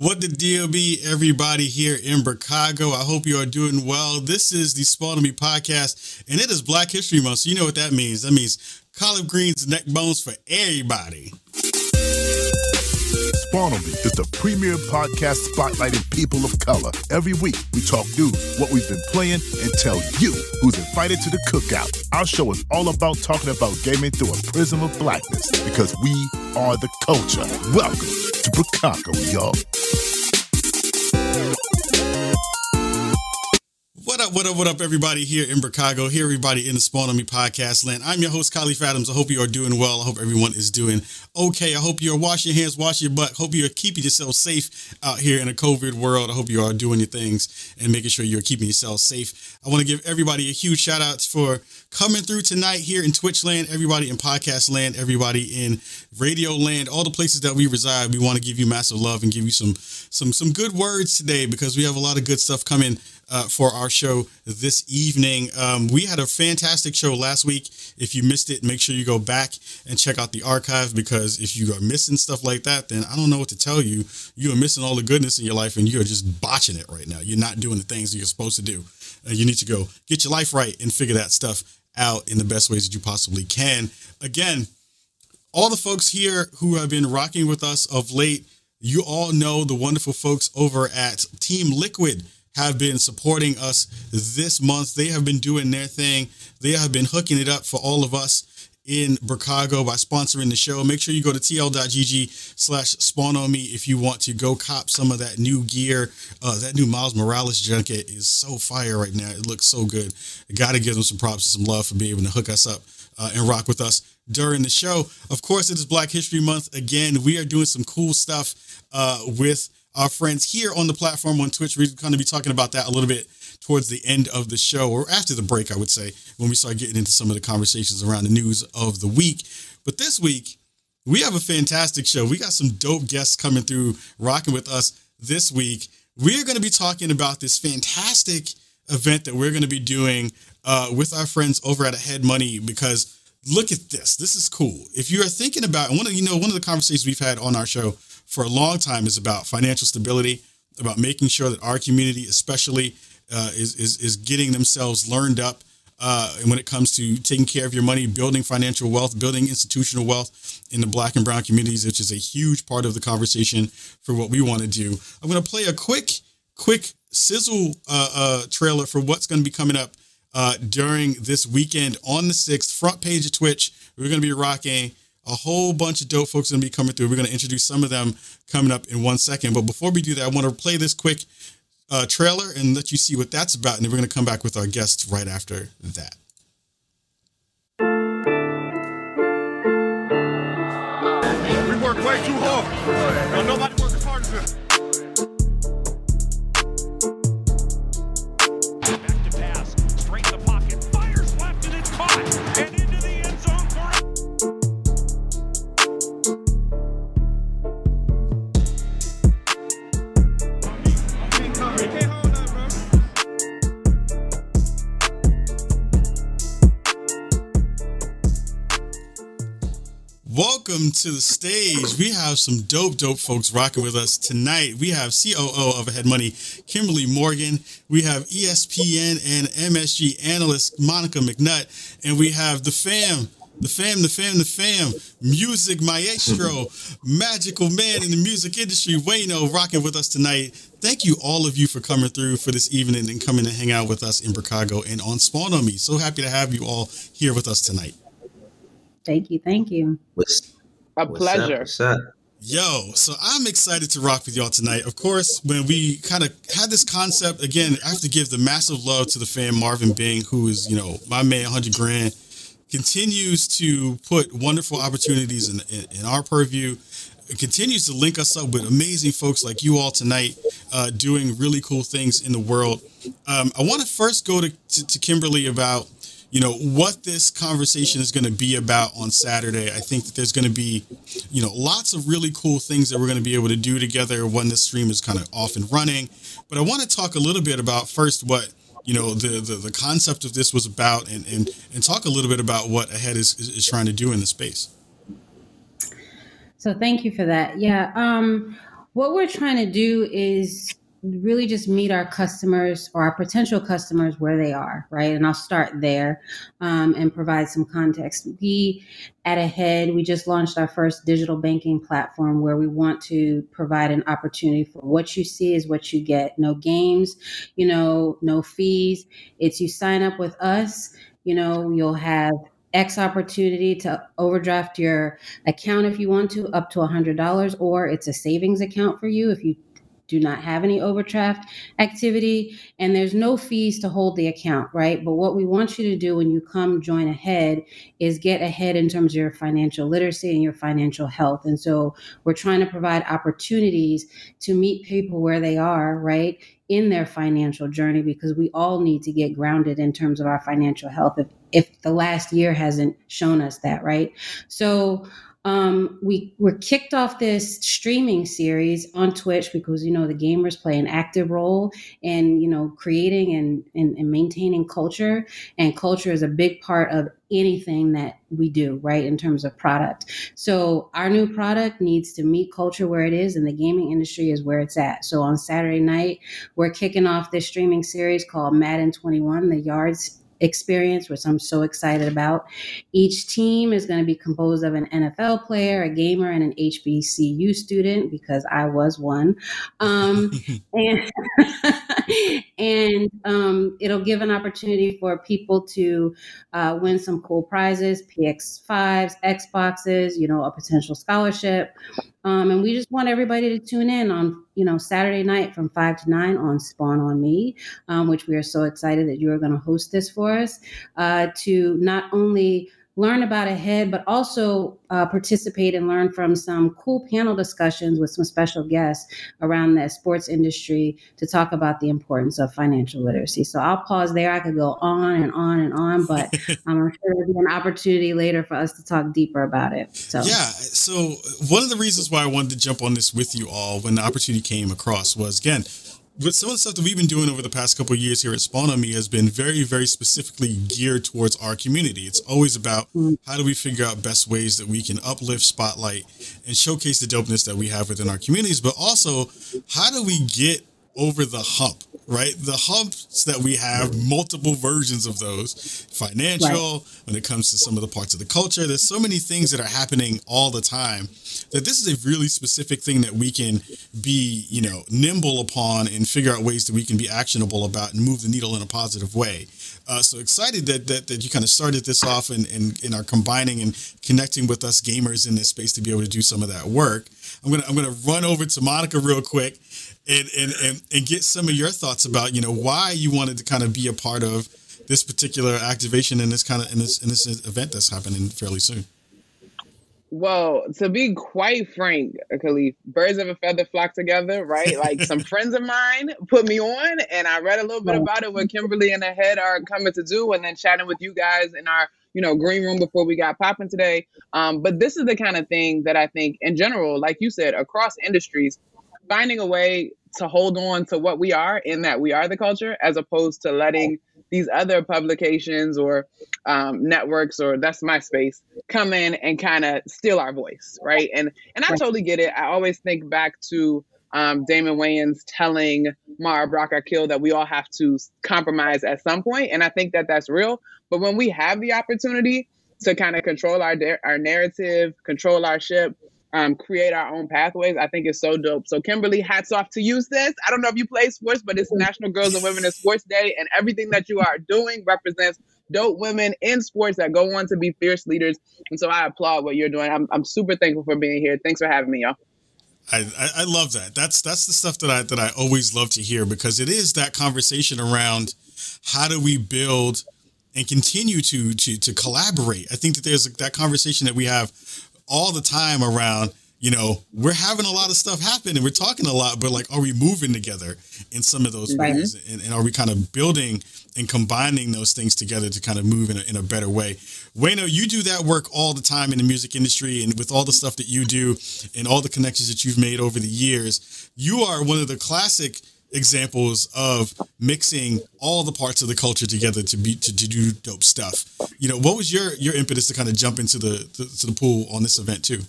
What the deal be, everybody here in Chicago? I hope you are doing well. This is the Spawn on Me podcast, and it is Black History Month. So you know what that means. That means collard greens, neck bones for everybody. Me is the premier podcast spotlighting people of color. Every week, we talk news, what we've been playing, and tell you who's invited to the cookout. Our show is all about talking about gaming through a prism of blackness because we are the culture. Welcome to Chicago, y'all. Up, what up, what up, everybody here in Chicago, here, everybody in the Spawn on Me podcast land. I'm your host, Kahlief Adams. I hope you are doing well. I hope everyone is doing okay. I hope you're washing your hands, washing your butt. Hope you're keeping yourself safe out here in a COVID world. I hope you are doing your things and making sure you're keeping yourself safe. I want to give everybody a huge shout out for coming through tonight here in Twitch land, everybody in podcast land, everybody in radio land, all the places that we reside. We want to give you massive love and give you some some some good words today because we have a lot of good stuff coming uh, for our show this evening. Um, we had a fantastic show last week. If you missed it, make sure you go back and check out the archive because if you are missing stuff like that, then I don't know what to tell you. You are missing all the goodness in your life and you are just botching it right now. You're not doing the things that you're supposed to do. Uh, you need to go get your life right and figure that stuff out in the best ways that you possibly can. Again, all the folks here who have been rocking with us of late, you all know the wonderful folks over at Team Liquid have been supporting us this month. They have been doing their thing. They have been hooking it up for all of us in Chicago by sponsoring the show. Make sure you go to tl.gg slash spawn on me if you want to go cop some of that new gear. Uh, that new Miles Morales junket is so fire right now. It looks so good. Got to give them some props and some love for being able to hook us up uh, and rock with us during the show. Of course, it is Black History Month. Again, we are doing some cool stuff uh, with our friends here on the platform on Twitch. We're going to be talking about that a little bit towards the end of the show or after the break, I would say, when we start getting into some of the conversations around the news of the week. But this week, we have a fantastic show. We got some dope guests coming through, rocking with us this week. We're going to be talking about this fantastic event that we're going to be doing uh, with our friends over at Ahead Money because look at this. This is cool. If you are thinking about one of you know one of the conversations we've had on our show for a long time is about financial stability, about making sure that our community, especially, uh, is, is is getting themselves learned up. Uh, and when it comes to taking care of your money, building financial wealth, building institutional wealth in the black and brown communities, which is a huge part of the conversation for what we want to do. I'm going to play a quick, quick sizzle uh, uh, trailer for what's going to be coming up uh, during this weekend on the 6th, front page of Twitch. We're going to be rocking a whole bunch of dope folks going to be coming through. We're going to introduce some of them coming up in one second. But before we do that, I want to play this quick uh, trailer and let you see what that's about. And then we're going to come back with our guests right after that. To the stage. We have some dope, dope folks rocking with us tonight. We have COO of Ahead Money, Kimberly Morgan. We have ESPN and MSG analyst Monica McNutt, and we have the fam, the fam, the fam, the fam, music maestro, magical man in the music industry, Wayno, rocking with us tonight. Thank you all of you for coming through for this evening and coming to hang out with us in Chicago and on Spawn on Me. So happy to have you all here with us tonight. Thank you. Thank you. What's, A what's pleasure. Up, what's up? Yo, so I'm excited to rock with y'all tonight. Of course, when we kind of had this concept, again, I have to give the massive love to the fan Marvin Bing, who is, you know, my man, 100 grand, continues to put wonderful opportunities in, in, in our purview. It continues to link us up with amazing folks like you all tonight, uh, doing really cool things in the world. Um, I want to first go to, to, to Kimberly about you know what this conversation is going to be about on Saturday. I think that there's going to be, you know, lots of really cool things that we're going to be able to do together when this stream is kind of off and running. But I want to talk a little bit about first what you know the the, the concept of this was about, and and and talk a little bit about what Ahead is is, is trying to do in the space. So thank you for that. Yeah. Um, what we're trying to do is really just meet our customers or our potential customers where they are, right? And I'll start there um, and provide some context. We at Ahead, we just launched our first digital banking platform where we want to provide an opportunity for what you see is what you get. No games, you know, no fees. It's you sign up with us, you know, you'll have X opportunity to overdraft your account if you want to, up to $100, or it's a savings account for you if you do not have any overdraft activity and there's no fees to hold the account, right? But what we want you to do when you come join ahead is get ahead in terms of your financial literacy and your financial health. And so we're trying to provide opportunities to meet people where they are, right? In their financial journey, because we all need to get grounded in terms of our financial health if, if the last year hasn't shown us that, right? So, um, we were kicked off this streaming series on Twitch because you know the gamers play an active role in you know creating and, and, and maintaining culture, and culture is a big part of anything that we do, right, in terms of product. So our new product needs to meet culture where it is, and the gaming industry is where it's at. So on Saturday night, we're kicking off this streaming series called Madden 21, the Yards experience, which I'm so excited about. Each team is going to be composed of an NFL player, a gamer, and an HBCU student because I was one. Um, and and um, it'll give an opportunity for people to uh, win some cool prizes, PS5s, Xboxes, you know, a potential scholarship. Um, and we just want everybody to tune in on, you know, Saturday night from five to nine on Spawn on Me, um, which we are so excited that you are going to host this for us uh, to not only learn about ahead, but also uh, participate and learn from some cool panel discussions with some special guests around the sports industry to talk about the importance of financial literacy. So I'll pause there. I could go on and on and on, but I'm sure there'll be an opportunity later for us to talk deeper about it. So yeah. So one of the reasons why I wanted to jump on this with you all when the opportunity came across was again but some of the stuff that we've been doing over the past couple of years here at Spawn on Me has been very, very specifically geared towards our community. It's always about how do we figure out best ways that we can uplift, spotlight, and showcase the dopeness that we have within our communities, but also how do we get over the hump, right? The humps that we have, multiple versions of those, financial, right. when it comes to some of the parts of the culture. There's so many things that are happening all the time that this is a really specific thing that we can be, you know, nimble upon and figure out ways that we can be actionable about and move the needle in a positive way. Uh, so excited that, that that you kind of started this off and, and, and are combining and connecting with us gamers in this space to be able to do some of that work. I'm gonna I'm gonna run over to Monica real quick and, and, and, and get some of your thoughts about, you know, why you wanted to kind of be a part of this particular activation in this kind of in this in this event that's happening fairly soon. Well, to be quite frank, Kahlief, birds of a feather flock together, right? Like some friends of mine put me on, and I read a little bit about it what Kimberly and the head are coming to do, and then chatting with you guys in our you know green room before we got popping today. Um, but this is the kind of thing that I think, in general, like you said, across industries, finding a way to hold on to what we are in that we are the culture as opposed to letting these other publications or um, networks or that's my space come in and kind of steal our voice right and and i totally get it i always think back to um, Damon Wayans telling Mara Brock Akil that we all have to compromise at some point, and I think that that's real. But when we have the opportunity to kind of control our our narrative, control our ship, um, create our own pathways. I think it's so dope. So, Kimberly, hats off to you, sis. I don't know if you play sports, but it's National Girls and Women in Sports Day, and everything that you are doing represents dope women in sports that go on to be fierce leaders. And so, I applaud what you're doing. I'm, I'm super thankful for being here. Thanks for having me, y'all. I, I love that. That's that's the stuff that I that I always love to hear because it is that conversation around how do we build and continue to to to collaborate. I think that there's that conversation that we have all the time around you know we're having a lot of stuff happen and we're talking a lot but like are we moving together in some of those right. ways and, and, are we kind of building and combining those things together to kind of move in a, in a better way Wayno you do that work all the time in the music industry and with all the stuff that you do and all the connections that you've made over the years you are one of the classic examples of mixing all the parts of the culture together to be to, to do dope stuff. You know, what was your your impetus to kind of jump into the to, to the pool on this event too?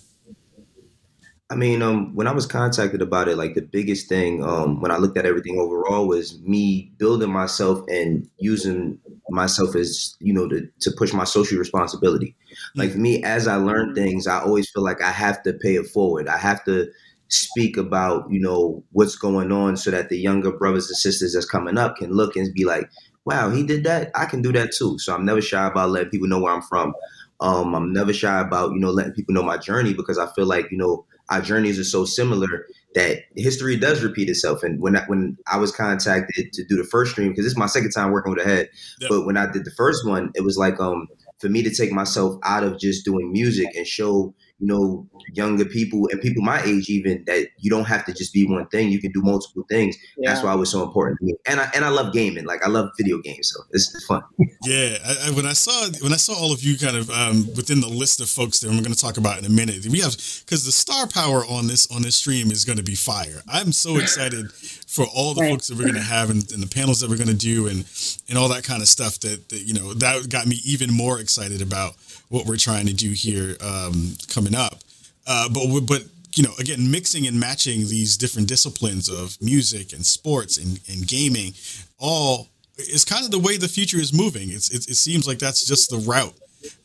I mean, um, when I was contacted about it, like the biggest thing, um, when I looked at everything overall, was me building myself and using myself as you know to to push my social responsibility. Like me, as I learn things, I always feel like I have to pay it forward. I have to speak about you know what's going on so that the younger brothers and sisters that's coming up can look and be like, wow, he did that. I can do that too. So I'm never shy about letting people know where I'm from. Um, I'm never shy about you know letting people know my journey because I feel like you know our journeys are so similar that history does repeat itself. And when I, when I was contacted to do the first stream, because this is my second time working with Ahead, Yep. but when I did the first one, it was like um for me to take myself out of just doing music and show you know younger people and people my age even that you don't have to just be one thing. You can do multiple things. That's why it was so important to me. And I and I love gaming. Like I love video games, so it's, it's fun. Yeah, I, I, when I saw when I saw all of you kind of um, within the list of folks that we're going to talk about in a minute, we have because the star power on this on this stream is going to be fire. I'm so excited for all the Right. folks that we're going to have and, and the panels that we're going to do and and all that kind of stuff. That, that you know that got me even more excited about what we're trying to do here um, coming up. Uh, but but you know again mixing and matching these different disciplines of music and sports and, and gaming all is kind of the way the future is moving. It's it, it seems like that's just the route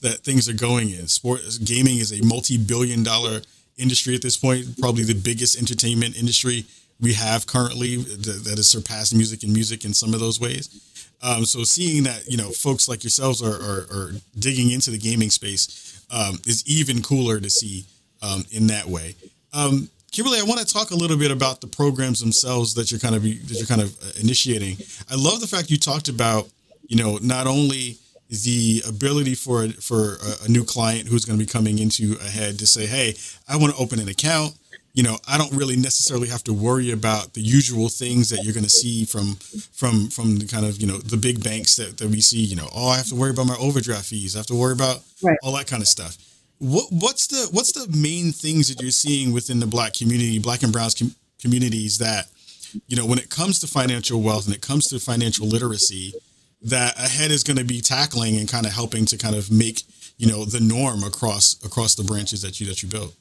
that things are going in. Sport gaming is a multi-billion dollar industry at this point, probably the biggest entertainment industry we have currently that, that has surpassed music and music in some of those ways. Um, so seeing that you know folks like yourselves are, are, are digging into the gaming space um, is even cooler to see um, in that way. Um, Kimberly, I want to talk a little bit about the programs themselves that you're kind of that you're kind of uh, initiating. I love the fact you talked about you know not only the ability for for a, a new client who's going to be coming into Ahead to say, "Hey, I want to open an account." You know, I don't really necessarily have to worry about the usual things that you're going to see from from from the kind of you know the big banks that, that we see. You know, oh, I have to worry about my overdraft fees. I have to worry about Right. all that kind of stuff. What what's the what's the main things that you're seeing within the black community, black and brown com- communities that you know when it comes to financial wealth and it comes to financial literacy that ahead is going to be tackling and kind of helping to kind of make you know the norm across across the branches that you that you built.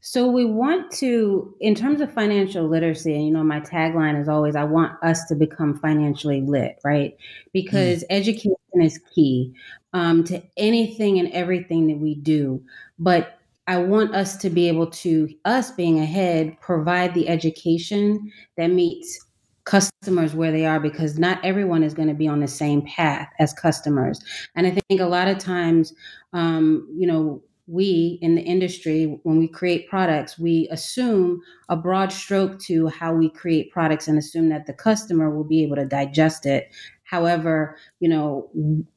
So we want to, in terms of financial literacy, and you know, my tagline is always, I want us to become financially lit, right? Because education is key um, to anything and everything that we do. But I want us to be able to, us being ahead, provide the education that meets customers where they are because not everyone is going to be on the same path as customers. And I think a lot of times, um, you know, we in the industry, when we create products, we assume a broad stroke to how we create products and assume that the customer will be able to digest it. However, you know,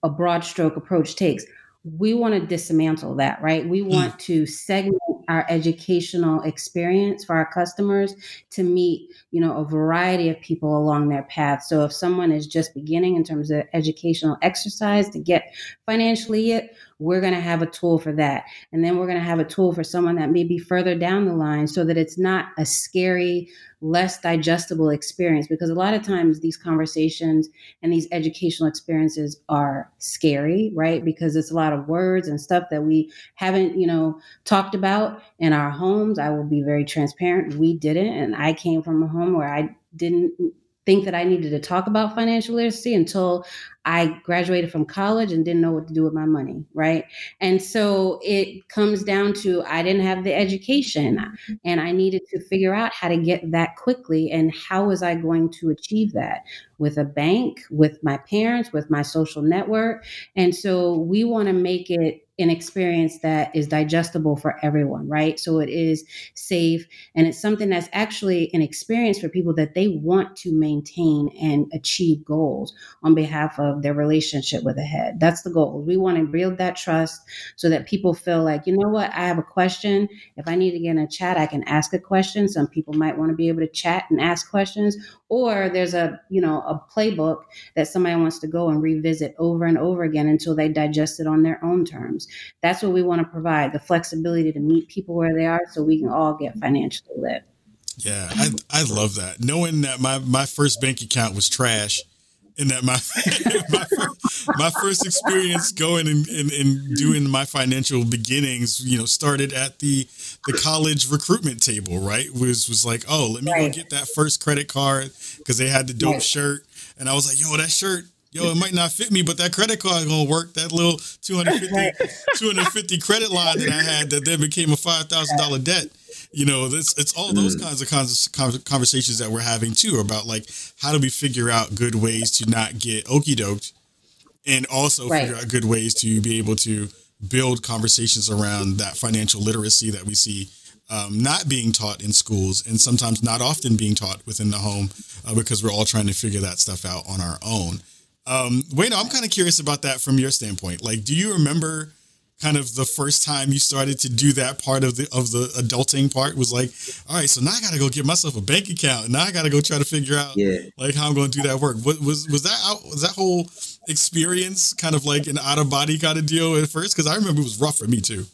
a broad stroke approach takes. We want to dismantle that, right? We hmm. want to segment our educational experience for our customers to meet, you know, a variety of people along their path. So if someone is just beginning in terms of educational exercise to get financially it, we're going to have a tool for that. And then we're going to have a tool for someone that may be further down the line so that it's not a scary, less digestible experience. Because a lot of times these conversations and these educational experiences are scary, right? Because it's a lot of words and stuff that we haven't, you know, talked about in our homes. I will be very transparent. We didn't. And I came from a home where I didn't think that I needed to talk about financial literacy until I graduated from college and didn't know what to do with my money, right? And so it comes down to I didn't have the education mm-hmm. and I needed to figure out how to get that quickly and how was I going to achieve that with a bank, with my parents, with my social network. And so we want to make it an experience that is digestible for everyone, right? So it is safe and it's something that's actually an experience for people that they want to maintain and achieve goals on behalf of their relationship with Ahead. That's the goal. We want to build that trust so that people feel like, you know what, I have a question. If I need to get in a chat, I can ask a question. Some people might want to be able to chat and ask questions, or there's a, you know, a playbook that somebody wants to go and revisit over and over again until they digest it on their own terms. That's what we want to provide the flexibility to meet people where they are so we can all get financially lit. Yeah, I I love that. Knowing that my my first bank account was trash, and that my my, first, my first experience going and, and, and doing my financial beginnings, you know, started at the the college recruitment table, right? Was was like, oh, let me Right. go get that first credit card because they had the dope Right. shirt, and I was like, yo, that shirt. Yo, it might not fit me, but that credit card gonna work. That little 250, Right. 250 credit line that I had that then became a five thousand dollar debt. You know, this it's all those kinds of cons- con- conversations that we're having too about like how do we figure out good ways to not get okey doked, and also Right. figure out good ways to be able to build conversations around that financial literacy that we see um, not being taught in schools and sometimes not often being taught within the home uh, because we're all trying to figure that stuff out on our own. Um, Wayno, I'm kind of curious about that from your standpoint. Like, do you remember kind of the first time you started to do that part of the of the adulting part? Was like, all right, so now I got to go get myself a bank account, now I got to go try to figure out Yeah. like how I'm going to do that work. What was was that out, was that whole experience kind of like an out of body kind of deal at first? Because I remember it was rough for me too.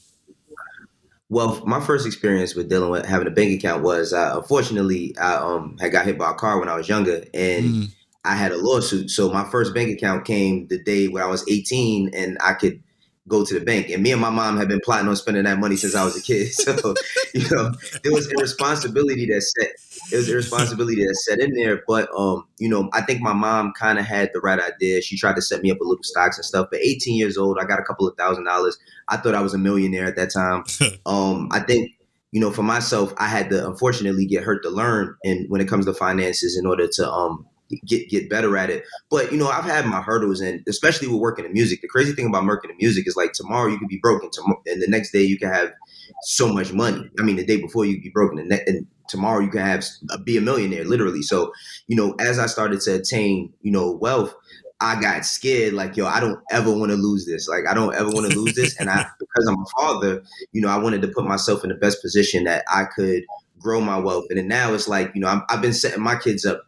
Well, my first experience with dealing with having a bank account was, uh, unfortunately, I um, had got hit by a car when I was younger, and Mm. I had a lawsuit. So my first bank account came the day when I was 18, and I could go to the bank. And me and my mom had been plotting on spending that money since I was a kid. So you know, there was irresponsibility that set. It was irresponsibility that set in there. But um, you know, I think my mom kind of had the right idea. She tried to set me up with little stocks and stuff. But 18 years old, I got a couple of thousand dollars. I thought I was a millionaire at that time. um, I think you know, for myself, I had to unfortunately get hurt to learn, and when it comes to finances, in order to um get get better at it. But you know, I've had my hurdles, and especially with working in music. The crazy thing about working in music is like tomorrow you could be broken, tomorrow, and the next day you can have so much money. I mean, the day before you be broken, and, ne- and tomorrow you can have uh, be a millionaire, literally. So, you know, as I started to attain, you know, wealth. I got scared, like, yo, I don't ever want to lose this. Like, I don't ever want to lose this. And I, because I'm a father, you know, I wanted to put myself in the best position that I could grow my wealth. And then now it's like, you know, I'm, I've been setting my kids up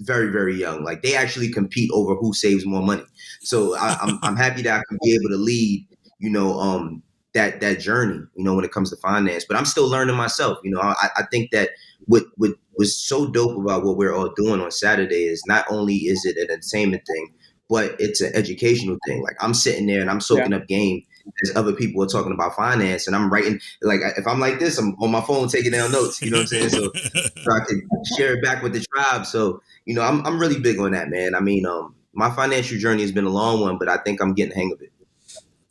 very, very young. Like, they actually compete over who saves more money. So I, I'm, I'm happy that I can be able to lead, you know, um, that that journey, you know, when it comes to finance. But I'm still learning myself. You know, I, I think that what what was so dope about what we're all doing on Saturday is not only is it an entertainment thing, but it's an educational thing. Like I'm sitting there and I'm soaking up game as other people are talking about finance, and I'm writing. Like if I'm like this, I'm on my phone taking down notes. You know what I'm saying? So, so I can share it back with the tribe. So you know, I'm I'm really big on that, man. I mean, um, my financial journey has been a long one, but I think I'm getting the hang of it.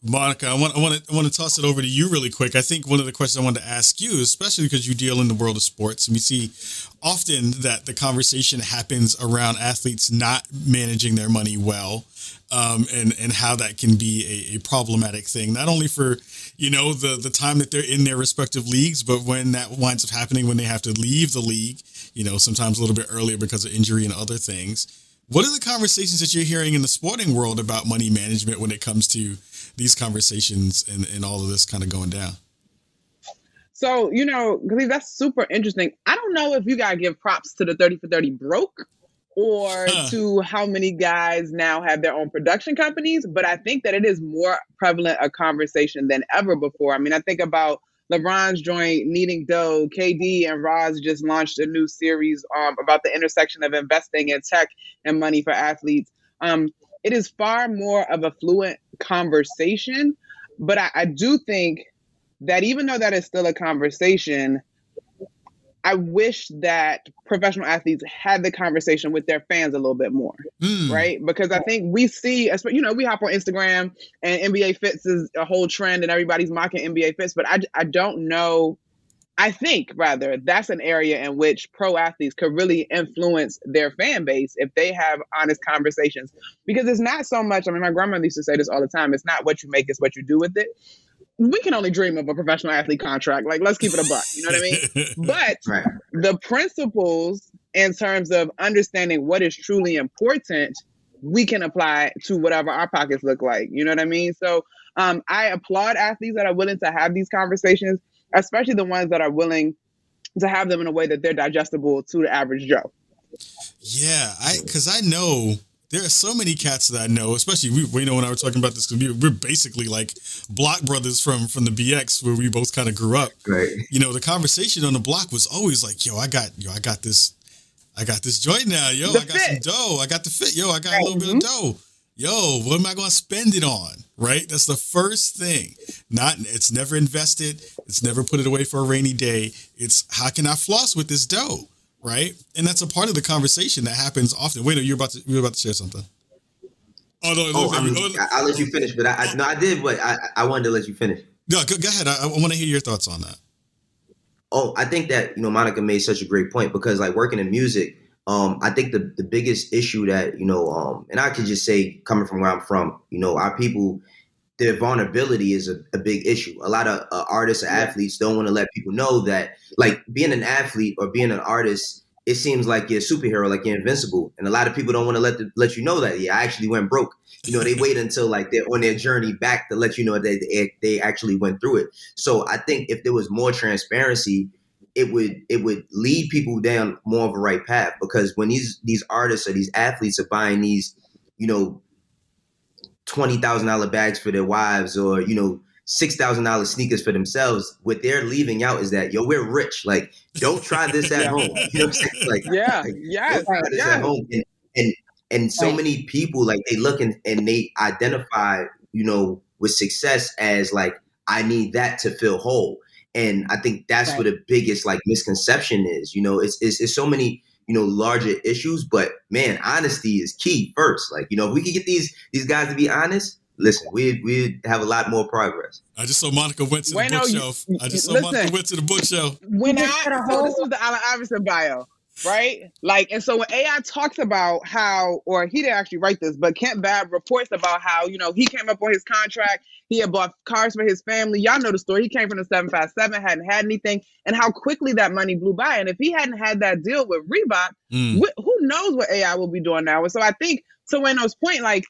Monica, I want I want to I want to toss it over to you really quick. I think one of the questions I wanted to ask you, especially because you deal in the world of sports, and we see often that the conversation happens around athletes not managing their money well, um, and and how that can be a, a problematic thing, not only for you know the the time that they're in their respective leagues, but when that winds up happening when they have to leave the league, you know, sometimes a little bit earlier because of injury and other things. What are the conversations that you're hearing in the sporting world about money management when it comes to these conversations and, and all of this kind of going down? So, you know, because that's super interesting. I don't know if you got to give props to the 30 for 30 broke or Huh. to how many guys now have their own production companies, but I think that it is more prevalent a conversation than ever before. I mean, I think about LeBron's joint needing dough. KD and Roz just launched a new series um, about the intersection of investing in tech and money for athletes. Um, it is far more of a fluent conversation, but I, I do think that even though that is still a conversation, I wish that professional athletes had the conversation with their fans a little bit more, Mm, right? Because I think we see, you know, we hop on Instagram and NBA Fits is a whole trend and everybody's mocking NBA Fits, but I, I don't know. I think rather that's an area in which pro athletes could really influence their fan base if they have honest conversations. Because it's not so much, I mean, my grandmother used to say this all the time it's not what you make, it's what you do with it. We can only dream of a professional athlete contract. Like, let's keep it a buck. You know what I mean? But Right. the principles in terms of understanding what is truly important we can apply to whatever our pockets look like you know what i mean so um, i applaud athletes that are willing to have these conversations especially the ones that are willing to have them in a way that they're digestible to the average joe yeah, I because I know there are so many cats that I know, especially we, know when I were talking about this because we, we're basically like block brothers from from the BX where we both kind of grew up. Right. You know, the conversation on the block was always like, "Yo, I got yo, I got this, I got this joint now, yo, The I got some dough, I got the fit, yo, I got a little bit of mm-hmm. dough." yo, what am I going to spend it on? Right? That's the first thing. Not it's never invested. It's never put it away for a rainy day. It's how can I floss with this dough? Right? And that's a part of the conversation that happens often. Wayno, you're about to you're about to share something. Oh no! Oh, I mean, I'll let you finish, but I, I no, I did, but I, I wanted to let you finish. No, go, go ahead. I, I want to hear your thoughts on that. Oh, I think that you know Monica made such a great point because like working in music, um, I think the the biggest issue that you know, um, and I could just say coming from where I'm from, you know, our people, their vulnerability is a, a big issue. A lot of uh, artists or athletes don't want to let people know that, like being an athlete or being an artist, it seems like you're a superhero, like you're invincible, and a lot of people don't want to let the, let you know that. Yeah, I actually went broke. You know, they wait until like they're on their journey back to let you know that they, they actually went through it. So I think if there was more transparency it would it would lead people down more of a right path because when these these artists or these athletes are buying these, you know, twenty thousand dollar bags for their wives or you know six thousand dollars sneakers for themselves, what they're leaving out is that yo, we're rich. Like, don't try this at home. You know what I'm saying? Like, yeah, like, yeah, don't try this yeah. at home. And and and so many people like they look and, and they identify, you know, with success as like, I need that to feel whole. And I think that's Right. what the biggest like misconception is. You know, it's, it's it's so many you know larger issues, but man, honesty is key first. Like you know, if we could get these these guys to be honest, listen, we'd we'd have a lot more progress. I just saw Monica went to the Wait, no, you- bookshelf. I just saw listen. Monica went to the bookshelf. when You I just got a so whole- this was the Allen Iverson bio, right? Like, and so when AI talks about how, or he didn't actually write this, but Kent Babb reports about how you know he came up on his contract, he had bought cars for his family. Y'all know the story. He came from the seven five seven, hadn't had anything, and how quickly that money blew by. And if he hadn't had that deal with Reebok, Mm. wh- who knows what AI will be doing now? And so I think to Wayno's point, like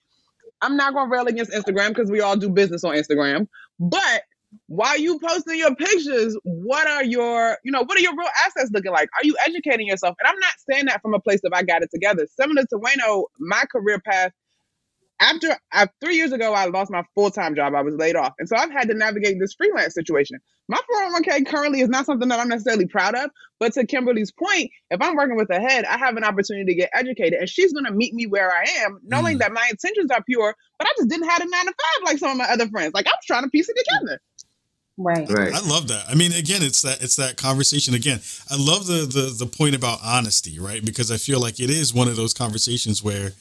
I'm not gonna rail against Instagram because we all do business on Instagram, but while you posting your pictures, what are your, you know, what are your real assets looking like? Are you educating yourself? And I'm not saying that from a place of I got it together. Similar to Wayno, my career path. After I, three years ago, I lost my full time job. I was laid off, and so I've had to navigate this freelance situation. My 401k currently is not something that I'm necessarily proud of, but to Kimberly's point, if I'm working with Ahead, I have an opportunity to get educated, and she's going to meet me where I am, knowing mm. that my intentions are pure, but I just didn't have a nine to five like some of my other friends. Like I was trying to piece it together. Right. Right. I love that. I mean, again, it's that it's that conversation again. I love the the the point about honesty, right? Because I feel like it is one of those conversations where,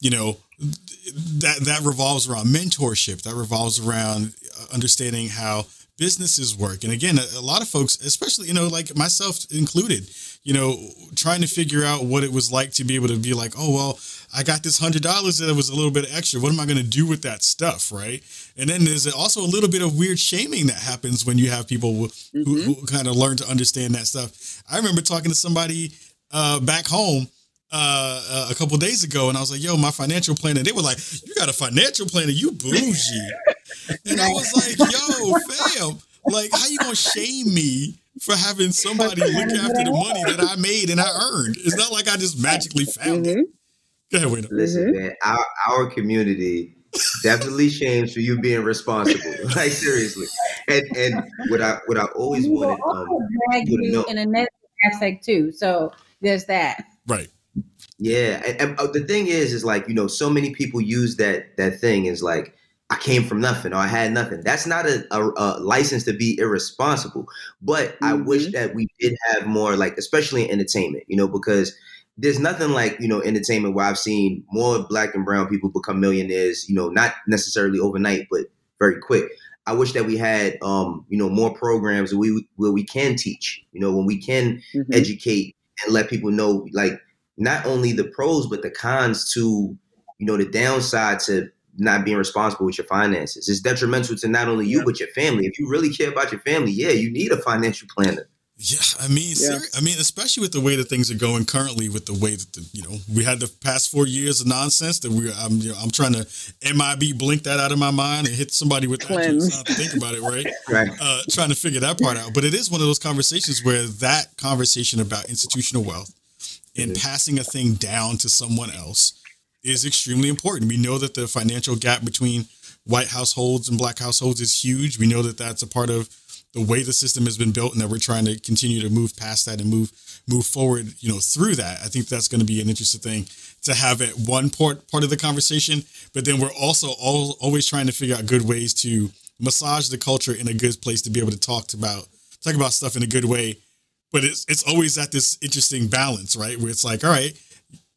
you know, that that revolves around mentorship, that revolves around uh, understanding how businesses work. And again, a, a lot of folks, especially you know, like myself included, you know, trying to figure out what it was like to be able to be like, oh well, I got this hundred dollars that was a little bit extra. What am I going to do with that stuff, right? And then there's also a little bit of weird shaming that happens when you have people who, who, who kind of learn to understand that stuff. I remember talking to somebody uh, back home uh, uh, a couple days ago, and I was like, "Yo, my financial planner." They were like, "You got a financial planner? You bougie?" and I was like, "Yo, fam, like, how you gonna shame me?" For having somebody look after the money that I made and I earned. It's not like I just magically found it. Go ahead, Wayno. Listen, man, our our community definitely shames for you being responsible. like seriously. And and what I what I always We will wanted um also drag you to know- in a negative aspect too. So there's that. Right. Yeah, and, and, uh, the thing is, is like you know, so many people use that that thing is like I came from nothing or I had nothing. That's not a, a, a license to be irresponsible. But I wish that we did have more, like especially in entertainment, you know, because there's nothing like you know entertainment where I've seen more black and brown people become millionaires. You know, not necessarily overnight, but very quick. I wish that we had, um, you know, more programs where we where we can teach. You know, when we can Mhm. educate and let people know like not only the pros but the cons to you know the downside to not being responsible with your finances it's detrimental to not only you but your family if you really care about your family yeah you need a financial planner Yeah, I mean, Yeah. seri- I mean, especially with the way that things are going currently, with the way that the, you know we had the past four years of nonsense that we, I'm, you know, I'm trying to MIB blink that out of my mind and hit somebody with that Cleanse. not to think about it, right? right Uh, trying to figure that part out. But it is one of those conversations where that conversation about institutional wealth and passing a thing down to someone else is extremely important. We know that the financial gap between white households and black households is huge. We know that that's a part of the way the system has been built and that we're trying to continue to move past that and move move forward, you know, through that. I think that's going to be an interesting thing to have at one part part of the conversation. But then we're also all, always trying to figure out good ways to massage the culture in a good place to be able to talk about talk about stuff in a good way. But it's it's always at this interesting balance, right? Where it's like, all right,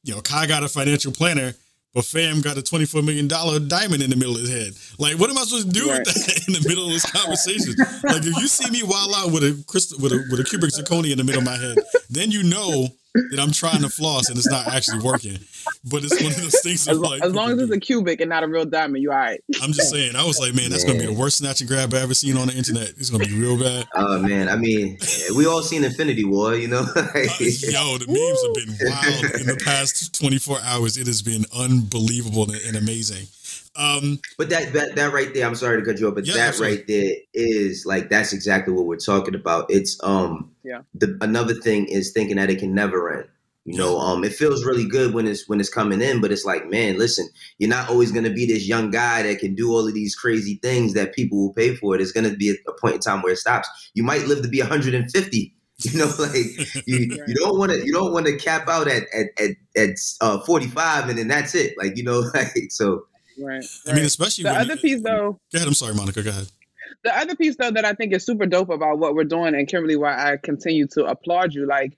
you know, Kai got a financial planner, but Fam got a $24 million diamond in the middle of his head. Like, what am I supposed to do right. with that in the middle of this conversation? like, if you see me wild out with a crystal, with a, with a cubic zirconia in the middle of my head, then you know that I'm trying to floss and it's not actually working. But it's one of those things. As, like, as long as it's a cubic and not a real diamond, you're all right. I'm just saying. I was like, man, that's man. gonna be the worst snatch and grab I ever seen on the internet. It's gonna be real bad. Oh man, I mean, we all seen Infinity War, you know. uh, yo, the memes have been wild in the past 24 hours. It has been unbelievable and, and amazing. Um, but that, that that right there, I'm sorry to cut you off, but yeah, that right there is like that's exactly what we're talking about. It's um yeah. The another thing is thinking that it can never end. You know, um, it feels really good when it's when it's coming in, but it's like, man, listen, you're not always going to be this young guy that can do all of these crazy things that people will pay for. There's going to be a, a point in time where it stops. You might live to be 150. You know, like you, you don't want to you don't want to cap out at at at, at uh, 45 and then that's it. Like you know, like so. Right. right. I mean, especially the other piece though. Go ahead. I'm sorry, Monica. Go ahead. The other piece though that I think is super dope about what we're doing, and Kimberly, why I continue to applaud you, like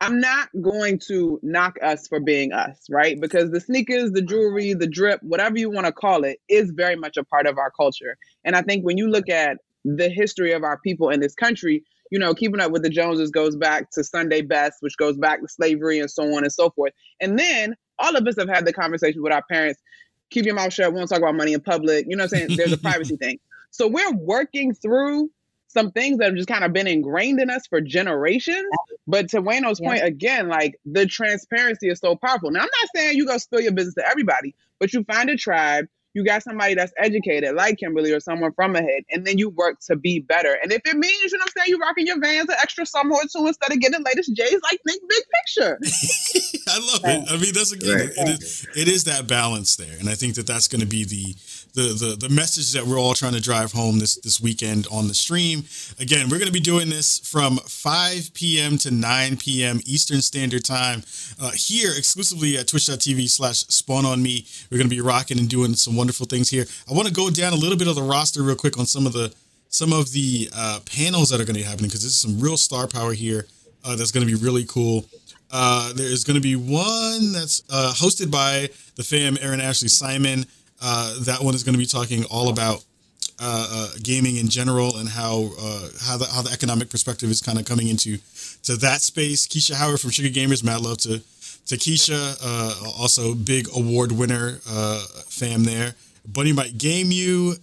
I'm not going to knock us for being us, right? Because the sneakers, the jewelry, the drip, whatever you want to call it, is very much a part of our culture. And I think when you look at the history of our people in this country, you know, keeping up with the Joneses goes back to Sunday best, which goes back to slavery and so on and so forth. And then all of us have had the conversation with our parents keep your mouth shut, we don't talk about money in public. You know what I'm saying? There's a privacy thing. So we're working through some things that have just kind of been ingrained in us for generations. But to Wayno's yeah. point again, like the transparency is so powerful. Now I'm not saying you go spill your business to everybody, but you find a tribe, you got somebody that's educated like Kimberly or someone from ahead, and then you work to be better. And if it means, you know what I'm saying, you rocking your vans an extra summer or two instead of getting the latest J's, like think big picture. I love it. I mean, that's again, right. it, is, it is that balance there. And I think that that's going to be the the, the the message that we're all trying to drive home this this weekend on the stream. Again, we're going to be doing this from 5 p.m. to 9 p.m. Eastern Standard Time uh, here exclusively at twitch.tv slash spawn on me. We're going to be rocking and doing some wonderful things here. I want to go down a little bit of the roster real quick on some of the some of the uh, panels that are going to be happening because there's some real star power here uh, that's going to be really cool. Uh, there's going to be one that's uh, hosted by the fam Erin Ashley Simon. Uh, that one is going to be talking all about uh, uh, gaming in general and how uh, how the how the economic perspective is kind of coming into to that space. Keisha Howard from Sugar Gamers, mad love to to Keisha, uh, also big award winner fam there. Bunny might game you,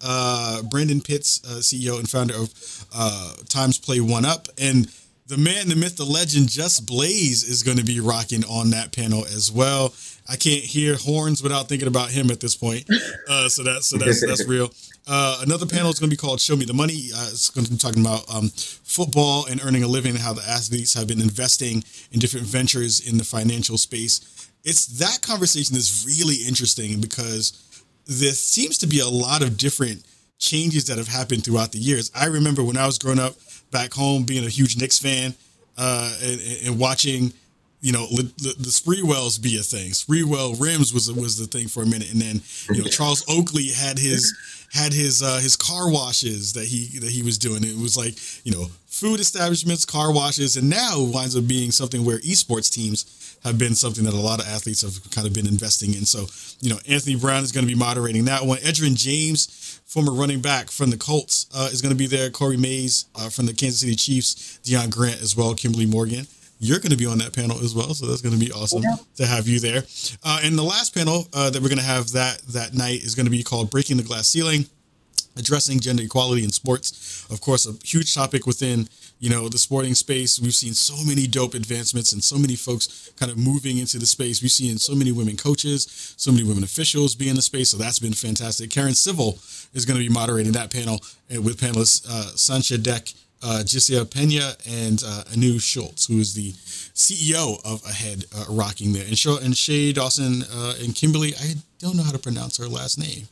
Brandon Pitts, CEO and founder of Times Play One Up, and the man, the myth, the legend, Just Blaze is going to be rocking on that panel as well. I can't hear horns without thinking about him at this point. Uh, so that's so that's that's real. Uh, another panel is going to be called "Show Me the Money." Uh, it's going to be talking about um, football and earning a living, and how the athletes have been investing in different ventures in the financial space. It's that conversation is really interesting because there seems to be a lot of different changes that have happened throughout the years. I remember when I was growing up back home, being a huge Knicks fan, uh, and, and watching you know, the, the Sprewells be a thing. Sprewell rims was was the thing for a minute, and then you know Charles Oakley had his had his uh, his car washes that he that he was doing. It was like you know food establishments, car washes, and now winds up being something where esports teams have been something that a lot of athletes have kind of been investing in. So you know Anthony Brown is going to be moderating that one. Edgerrin James, former running back from the Colts, uh, is going to be there. Corey Mays uh, from the Kansas City Chiefs, Deon Grant as well, Kimberly Morgan you're going to be on that panel as well. So that's going to be awesome yeah. to have you there. Uh, and the last panel uh, that we're going to have that that night is going to be called "Breaking the Glass Ceiling." Addressing gender equality in sports, of course, a huge topic within you know the sporting space. We've seen so many dope advancements and so many folks kind of moving into the space. We've seen so many women coaches, so many women officials be in the space. So that's been fantastic. Karen Civil is going to be moderating that panel with panelists uh, Sancha Deck uh, Pena and uh, Anu Schultz, who is the CEO of Ahead uh, Rocking there. And, Sh- and Shay Dawson uh, and Kimberly, I don't know how to pronounce her last name.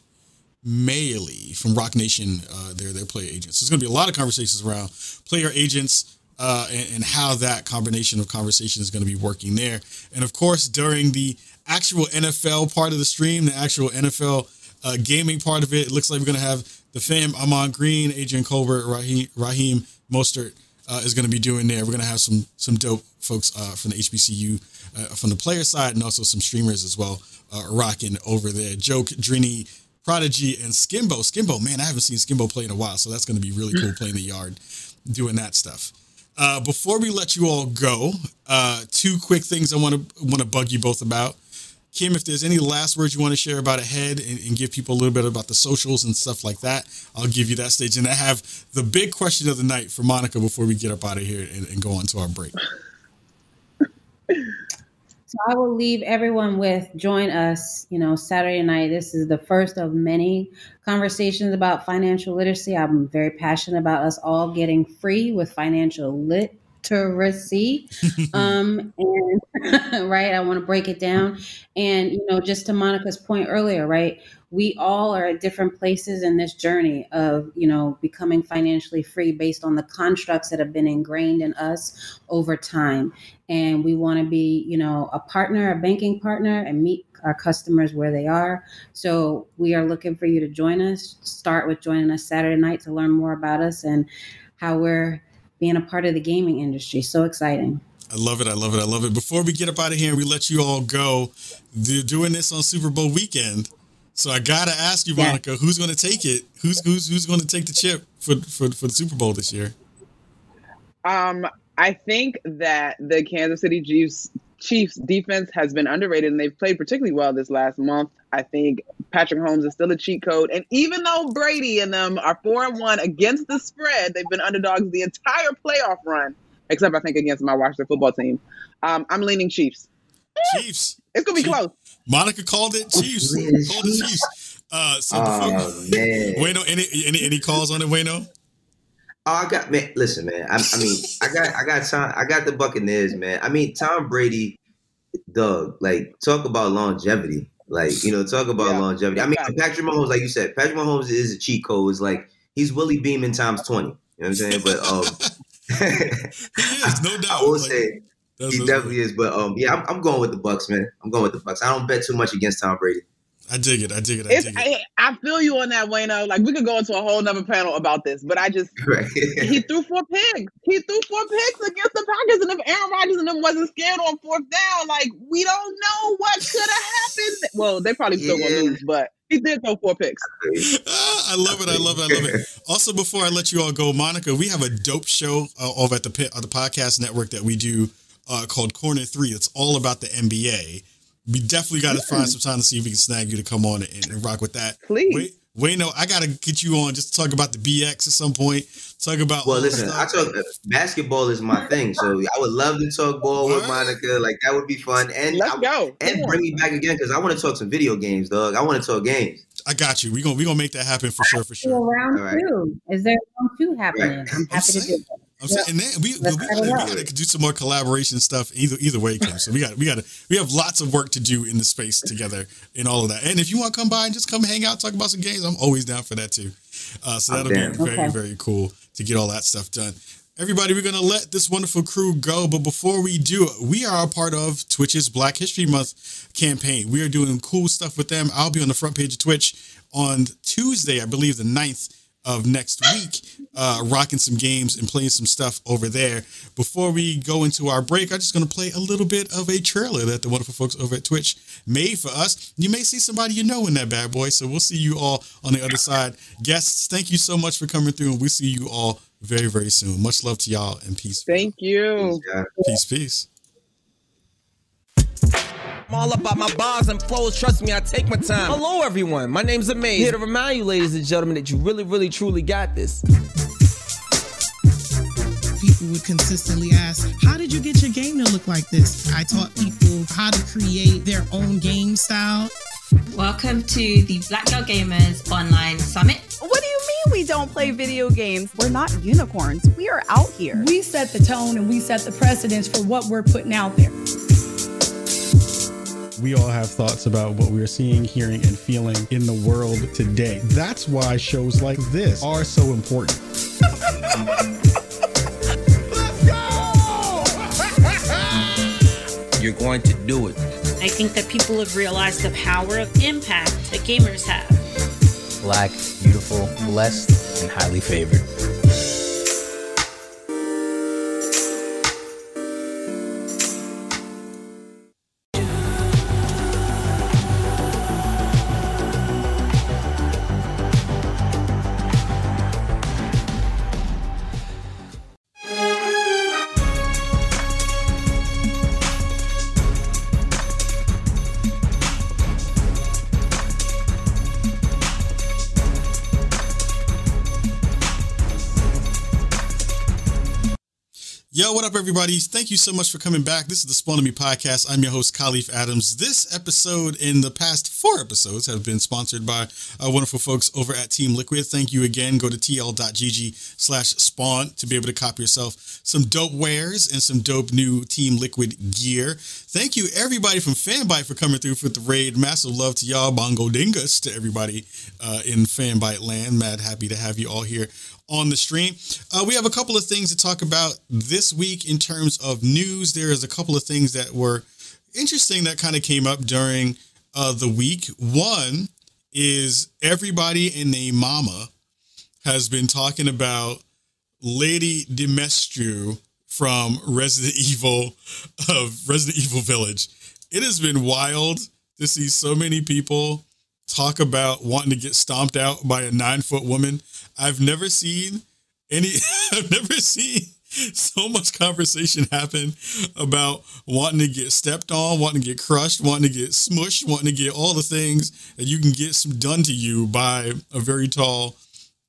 Maylee from Roc Nation. Uh, they're their player agents. So there's going to be a lot of conversations around player agents uh, and, and how that combination of conversation is going to be working there. And of course, during the actual NFL part of the stream, the actual NFL uh, gaming part of it, it looks like we're going to have the fam Ahman Green, Adrian Colbert, Raheem, Raheem Mostert uh, is going to be doing there. We're going to have some some dope folks uh, from the HBCU uh, from the player side and also some streamers as well uh, rocking over there. Joke, Drini, Prodigy, and Skimbo. Skimbo, man, I haven't seen Skimbo play in a while, so that's going to be really cool playing the yard, doing that stuff. Uh, before we let you all go, uh, two quick things I want to want to bug you both about. Kim, if there's any last words you want to share about Ahead and, and, give people a little bit about the socials and stuff like that, I'll give you that stage. And I have the big question of the night for Monica before we get up out of here and, and go on to our break. So I will leave everyone with join us, you know, Saturday night. This is the first of many conversations about financial literacy. I'm very passionate about us all getting free with financial literacy. um, and right, I want to break it down. And, you know, just to Monica's point earlier, right? we all are at different places in this journey of you know becoming financially free based on the constructs that have been ingrained in us over time and we want to be you know a partner a banking partner and meet our customers where they are so we are looking for you to join us start with joining us saturday night to learn more about us and how we're being a part of the gaming industry so exciting I love it. I love it. I love it. Before we get up out of here and we let you all go, doing this on Super Bowl weekend, so I gotta ask you, Monica, yeah. who's going to take it? Who's who's who's going to take the chip for, for for the Super Bowl this year? Um, I think that the Kansas City Chiefs Chiefs defense has been underrated, and they've played particularly well this last month. I think Patrick Mahomes is still a cheat code, and even though Brady and them are four and one against the spread, they've been underdogs the entire playoff run, except I think against my Washington football team. Um, I'm leaning Chiefs. Chiefs. It's gonna be Chiefs. close. Monica called it Chiefs. called it Chiefs. Uh, so oh, man. Wayno, any any any calls on it, Wayno? Oh, I got man. Listen, man. I, I, mean, I got I got Tom. I got the Buccaneers, man. I mean, Tom Brady, Doug. Like, talk about longevity. Like, you know, talk about yeah. longevity. I mean, Patrick Mahomes, like you said, Patrick Mahomes is a cheat code. It's like he's Willie Beamen times twenty. You know what I'm saying? But um, he is no doubt. I will like, say he definitely is. But um, yeah, I'm, I'm, going with the Bucks, man. I'm going with the Bucks. I don't bet too much against Tom Brady. I dig it. I dig it. I dig it. I, I, feel you on that, Wayno. Like we could go into a whole nother panel about this, but I just right. he threw four picks. He threw four picks against the Packers, and if Aaron Rodgers and them wasn't scared on fourth down, like we don't know what could have happened. Well, they probably still yeah. gonna lose, but he did throw four picks. Ah, I love it. I love it. I love it. Also, before I let you all go, Monica, we have a dope show uh, over at the uh, the podcast network that we do uh, called Corner Three. It's all about the NBA. We definitely got to find some time to see if we can snag you to come on and, and rock with that. Please. Wait, wait, no, I got to get you on just to talk about the BX at some point. Talk about. Well, listen, I talk basketball is my thing, so I would love to talk ball with Monica. Like that would be fun, and let's I, go and bring me back again because I want to talk some video games, dog. I want to talk games. I got you. We gonna we gonna make that happen for sure. For sure. Round right. two. Is there round two happening? Right. I'm happy I'm to do that. I'm saying, and then we, we, we, gotta, we, gotta, do some more collaboration stuff. Either either way, Kim. So we got we got we have lots of work to do in the space together and all of that. And if you want to come by and just come hang out, talk about some games, I'm always down for that too. Uh, so that'll be very okay. very cool to get all that stuff done. Everybody, we're gonna let this wonderful crew go, but before we do, we are a part of Twitch's Black History Month campaign. We are doing cool stuff with them. I'll be on the front page of Twitch on Tuesday, I believe the 9th of next week, uh, rocking some games and playing some stuff over there. Before we go into our break, I'm just going to play a little bit of a trailer that the wonderful folks over at Twitch made for us. You may see somebody you know in that bad boy, so we'll see you all on the other side. Guests, thank you so much for coming through, and we'll see you all very, very soon. Much love to y'all and peace. Thank you. Peace, peace. I'm all about my bars and flows. Trust me, I take my time. Hello, everyone. My name's Amaze. Here to remind you, ladies and gentlemen, that you really, really, truly got this. People would consistently ask, How did you get your game to look like this? I taught people how to create their own game style. Welcome to the Black Girl Gamers Online Summit. What do you mean we don't play video games? We're not unicorns. We are out here. We set the tone and we set the precedence for what we're putting out there. We all have thoughts about what we're seeing, hearing, and feeling in the world today. That's why shows like this are so important. You're going to do it. I think that people have realized the power of impact that gamers have. Black, beautiful, blessed, and highly favored. What up, everybody? Thank you so much for coming back. This is the Spawn Me podcast. I'm your host, Kahlief Adams. This episode and the past four episodes have been sponsored by wonderful folks over at Team Liquid. Thank you again. Go to tl.gg slash spawn to be able to cop yourself some dope wares and some dope new Team Liquid gear. Thank you, everybody from Fanbyte, for coming through for the raid. Massive love to y'all. Bongo dingus to everybody uh, in Fanbyte land. Mad happy to have you all here on the stream. Uh, we have a couple of things to talk about this week in terms of news. There is a couple of things that were interesting that kind of came up during uh, the week. One is everybody and their mama has been talking about Lady Dimitrescu from Resident Evil of Resident Evil Village. It has been wild to see so many people talk about wanting to get stomped out by a nine foot woman. I've never seen any, I've never seen so much conversation happen about wanting to get stepped on, wanting to get crushed, wanting to get smushed, wanting to get all the things that you can get some done to you by a very tall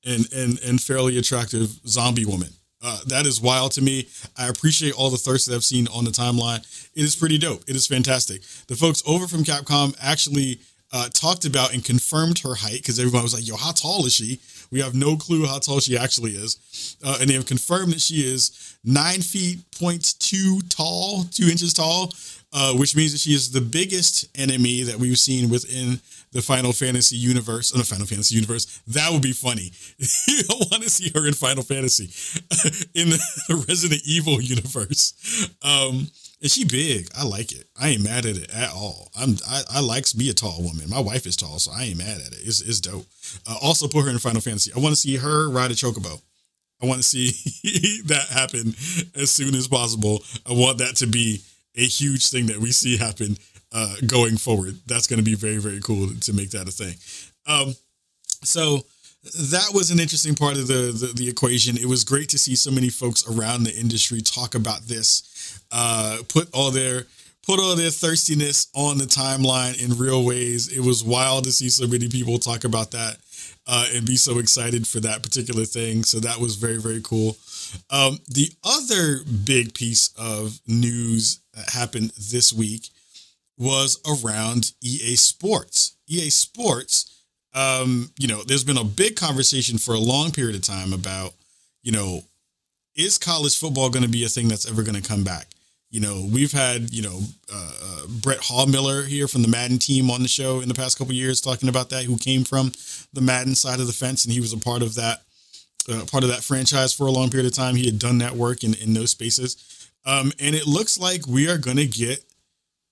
and and and fairly attractive zombie woman. Uh, that is wild to me. I appreciate all the thirst that I've seen on the timeline. It is pretty dope. It is fantastic. The folks over from Capcom actually uh, talked about and confirmed her height because everyone was like, yo, how tall is she? We have no clue how tall she actually is. Uh, and they have confirmed that she is nine feet point two tall, two inches tall, uh, which means that she is the biggest enemy that we've seen within the Final Fantasy universe. In the Final Fantasy universe, that would be funny. you don't want to see her in Final Fantasy in the Resident Evil universe. Um, and she big. I like it. I ain't mad at it at all. I'm I, I like to be a tall woman. My wife is tall, so I ain't mad at it. It's it's dope. Uh, also put her in Final Fantasy. I want to see her ride a chocobo. I want to see that happen as soon as possible. I want that to be a huge thing that we see happen uh, going forward. That's going to be very very cool to make that a thing. Um, so that was an interesting part of the, the, the equation. It was great to see so many folks around the industry talk about this, uh, put all their put all their thirstiness on the timeline in real ways. It was wild to see so many people talk about that uh, and be so excited for that particular thing. So that was very very cool. Um, the other big piece of news that happened this week was around EA Sports. EA Sports um, you know, there's been a big conversation for a long period of time about, you know, is college football going to be a thing that's ever going to come back? You know, we've had, you know, uh, uh, Brett here from the Madden team on the show in the past couple years talking about that, who came from the Madden side of the fence, and he was a part of that, uh, part of that franchise for a long period of time. He had done that work in in those spaces, um, and it looks like we are going to get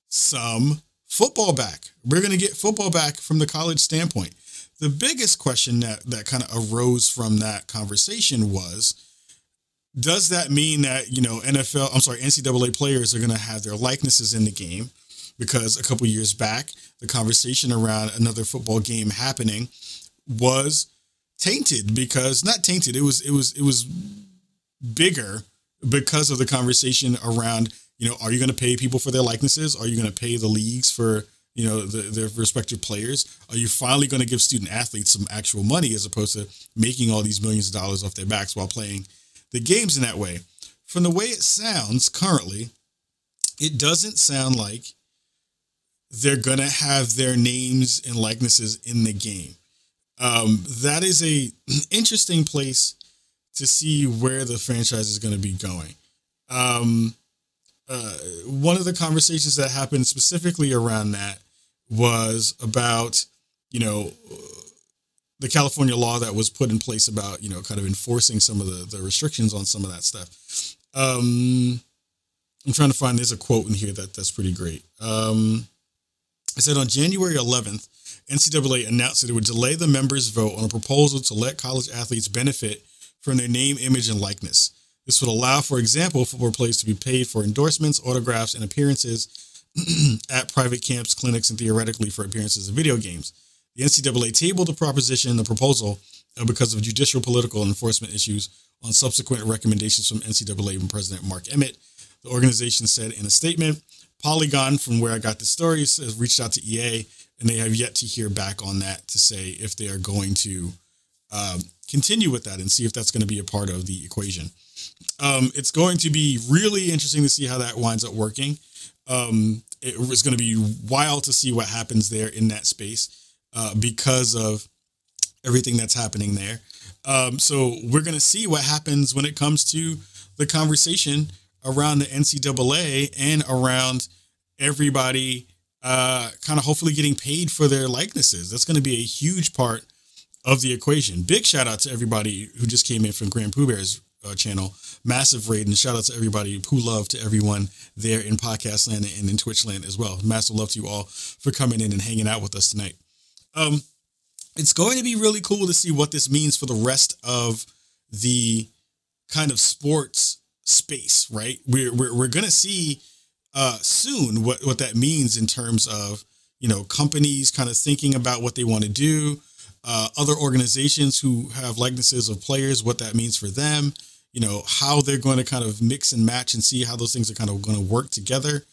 some football back. We're going to get football back from the college standpoint the biggest question that that kind of arose from that conversation was does that mean that you know NFL I'm sorry NCAA players are going to have their likenesses in the game? Because a couple years back the conversation around another football game happening was tainted because not tainted it was it was it was bigger because of the conversation around you know are you going to pay people for their likenesses? Are you going to pay the leagues for you know the, their respective players? Are you finally going to give student athletes some actual money as opposed to making all these millions of dollars off their backs while playing the games in that way. From the way it sounds currently it doesn't sound like they're to have their names and likenesses in the game. Um, that is a interesting place to see where the franchise is going to be going. Um, uh, one of the conversations that happened specifically around that was about you know the California law that was put in place about you know kind of enforcing some of the the restrictions on some of that stuff. Um, I'm trying to find there's a quote in here that that's pretty great. Um, I said on January 11th, NCAA announced that it would delay the members' vote on a proposal to let college athletes benefit from their name, image, and likeness. This would allow, for example, football players to be paid for endorsements, autographs, and appearances at private camps, clinics, and theoretically for appearances in video games. The NCAA tabled the proposition, the proposal, uh, because of judicial, political, enforcement issues on subsequent recommendations from NCAA and President Mark Emmert. The organization said in a statement, Polygon, from where I got the stories, has reached out to EA, and they have yet to hear back on that to say if they are going to um, continue with that and see if that's going to be a part of the equation. Um, it's going to be really interesting to see how that winds up working. Um, it was going to be wild to see what happens there in that space uh, because of everything that's happening there. Um, so we're going to see what happens when it comes to the conversation around the NCAA and around everybody uh, kind of hopefully getting paid for their likenesses. That's going to be a huge part of the equation. Big shout out to everybody who just came in from Grand Pooh Bear's uh, channel. Massive raid and shout out to everybody who love to everyone there in podcast land and in Twitch land as well. Massive love to you all for coming in and hanging out with us tonight. Um, it's going to be really cool to see what this means for the rest of the kind of sports space, right? We're we're, we're going to see uh, soon what what that means in terms of you know companies kind of thinking about what they want to do, uh, other organizations who have likenesses of players, what that means for them, you know how they're going to kind of mix and match and see how those things are kind of going to work together.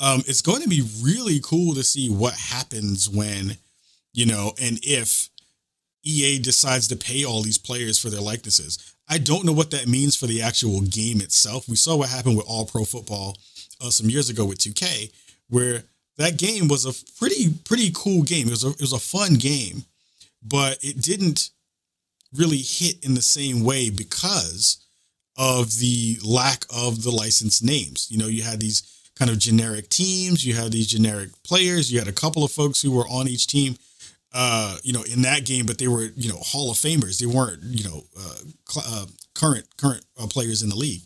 Um, it's going to be really cool to see what happens when you know, and if EA decides to pay all these players for their likenesses. I don't know what that means for the actual game itself. We saw what happened with All Pro Football uh, some years ago with 2K, where that game was a pretty pretty cool game. It was a, it was a fun game, but it didn't really hit in the same way because of the lack of the licensed names. You know, you had these kind of generic teams, you had these generic players, you had a couple of folks who were on each team uh, you know, in that game, but they were, you know, Hall of Famers. They weren't, you know, uh, cl- uh, current current uh, players in the league.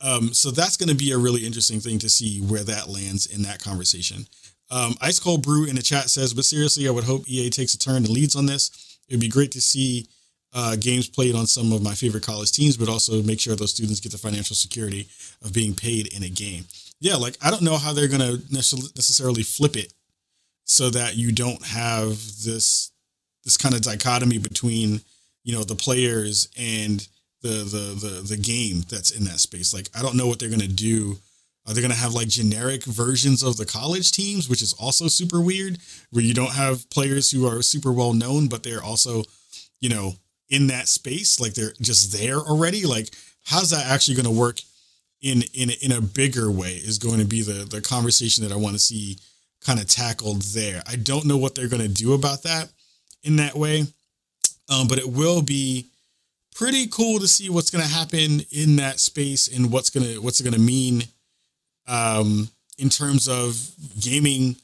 Um, so that's going to be a really interesting thing to see where that lands in that conversation. Um, Ice Cold Brew in the chat says, but seriously, I would hope EA takes a turn and leads on this. It'd be great to see uh, games played on some of my favorite college teams, but also make sure those students get the financial security of being paid in a game. Yeah, like I don't know how they're going to necessarily flip it so that you don't have this this kind of dichotomy between you know the players and the the the the game that's in that space. Like I don't know what they're gonna do. Are they gonna have like generic versions of the college teams, which is also super weird, where you don't have players who are super well known, but they're also, you know, in that space, like they're just there already. Like, how's that actually gonna work in in in a bigger way? Is going to be the the conversation that I want to see kind of tackled there. I don't know what they're going to do about that in that way, um, but it will be pretty cool to see what's going to happen in that space and what's going to what's going to mean um, in terms of gaming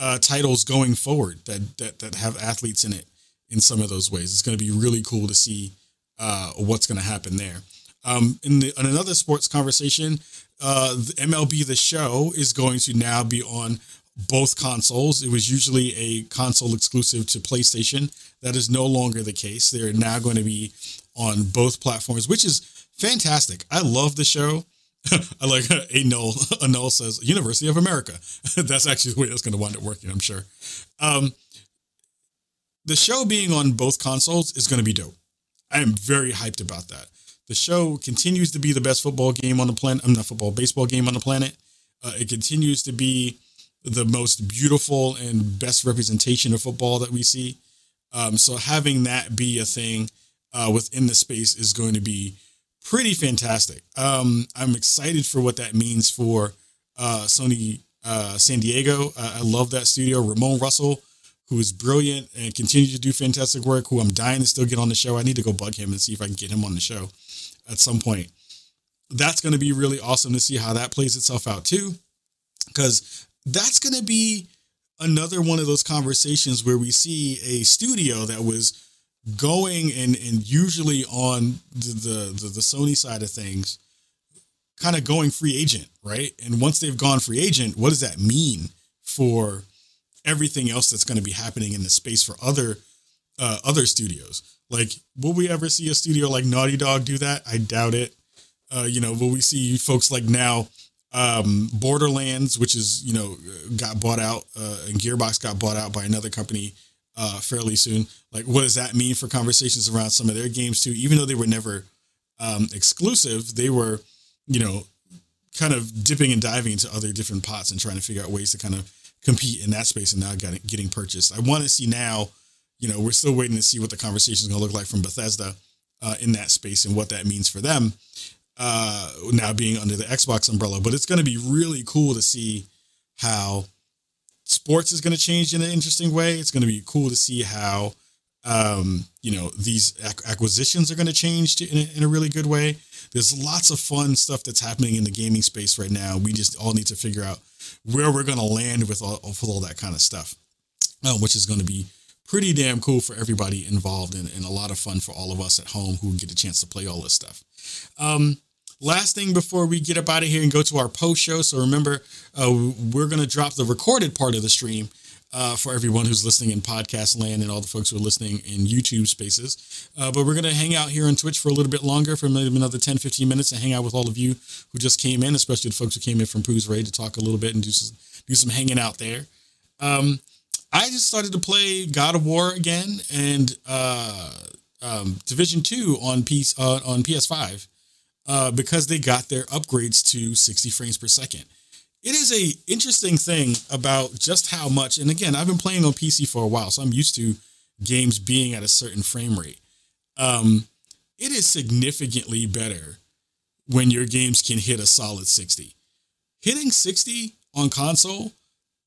uh, titles going forward that, that that have athletes in it in some of those ways. It's going to be really cool to see uh, what's going to happen there. Um, in, the, in another sports conversation, uh, the MLB The Show is going to now be on both consoles. It was usually a console exclusive to PlayStation. That is no longer the case. They're now going to be on both platforms, which is fantastic. I love the show. I like a null. A null says University of America. that's actually the way that's going to wind up working. I'm sure. Um, the show being on both consoles is going to be dope. I am very hyped about that. The show continues to be the best football game on the planet. I'm not football, baseball game on the planet. Uh, it continues to be the most beautiful and best representation of football that we see. Um, so having that be a thing uh, within the space is going to be pretty fantastic. Um, I'm excited for what that means for uh, Sony uh, San Diego. I love that studio. Ramone Russell, who is brilliant and continues to do fantastic work, who I'm dying to still get on the show. I need to go bug him and see if I can get him on the show at some point. that's going to be really awesome to see how that plays itself out too, because that's going to be another one of those conversations where we see a studio that was going and and usually on the the, the, Sony side of things, kind of going free agent, right? And once they've gone free agent, what does that mean for everything else that's going to be happening in the space for other uh, other studios? Like, will we ever see a studio like Naughty Dog do that? I doubt it. Uh, you know, will we see folks like now um, Borderlands, which is you know got bought out, uh, and Gearbox got bought out by another company uh, fairly soon. Like, what does that mean for conversations around some of their games too? Even though they were never um, exclusive, they were, you know, kind of dipping and diving into other different pots and trying to figure out ways to kind of compete in that space and now getting getting purchased. I want to see now, you know, we're still waiting to see what the conversation is going to look like from Bethesda uh, in that space and what that means for them uh, now being under the Xbox umbrella. But it's going to be really cool to see how sports is going to change in an interesting way. It's going to be cool to see how um, you know these ac- acquisitions are going to change in, a, in a really good way. There's lots of fun stuff that's happening in the gaming space right now. We just all need to figure out where we're going to land with all, with all that kind of stuff, uh, which is going to be pretty damn cool for everybody involved and, and, a lot of fun for all of us at home who get a chance to play all this stuff. Um, last thing before we get up out of here and go to our post show. So remember, uh, we're going to drop the recorded part of the stream uh, for everyone who's listening in podcast land and all the folks who are listening in YouTube spaces. Uh, but we're going to hang out here on Twitch for a little bit longer, for maybe another 10, 15 minutes, and hang out with all of you who just came in, especially the folks who came in from Pooh's Raid to talk a little bit and do some, do some hanging out there. Um, I just started to play God of War again and uh, um, Division Two on PS uh, on PS5 uh, because they got their upgrades to 60 frames per second. It is a interesting thing about just how much, and again, I've been playing on PC for a while, so I'm used to games being at a certain frame rate. Um, it is significantly better when your games can hit a solid 60. Hitting 60 on console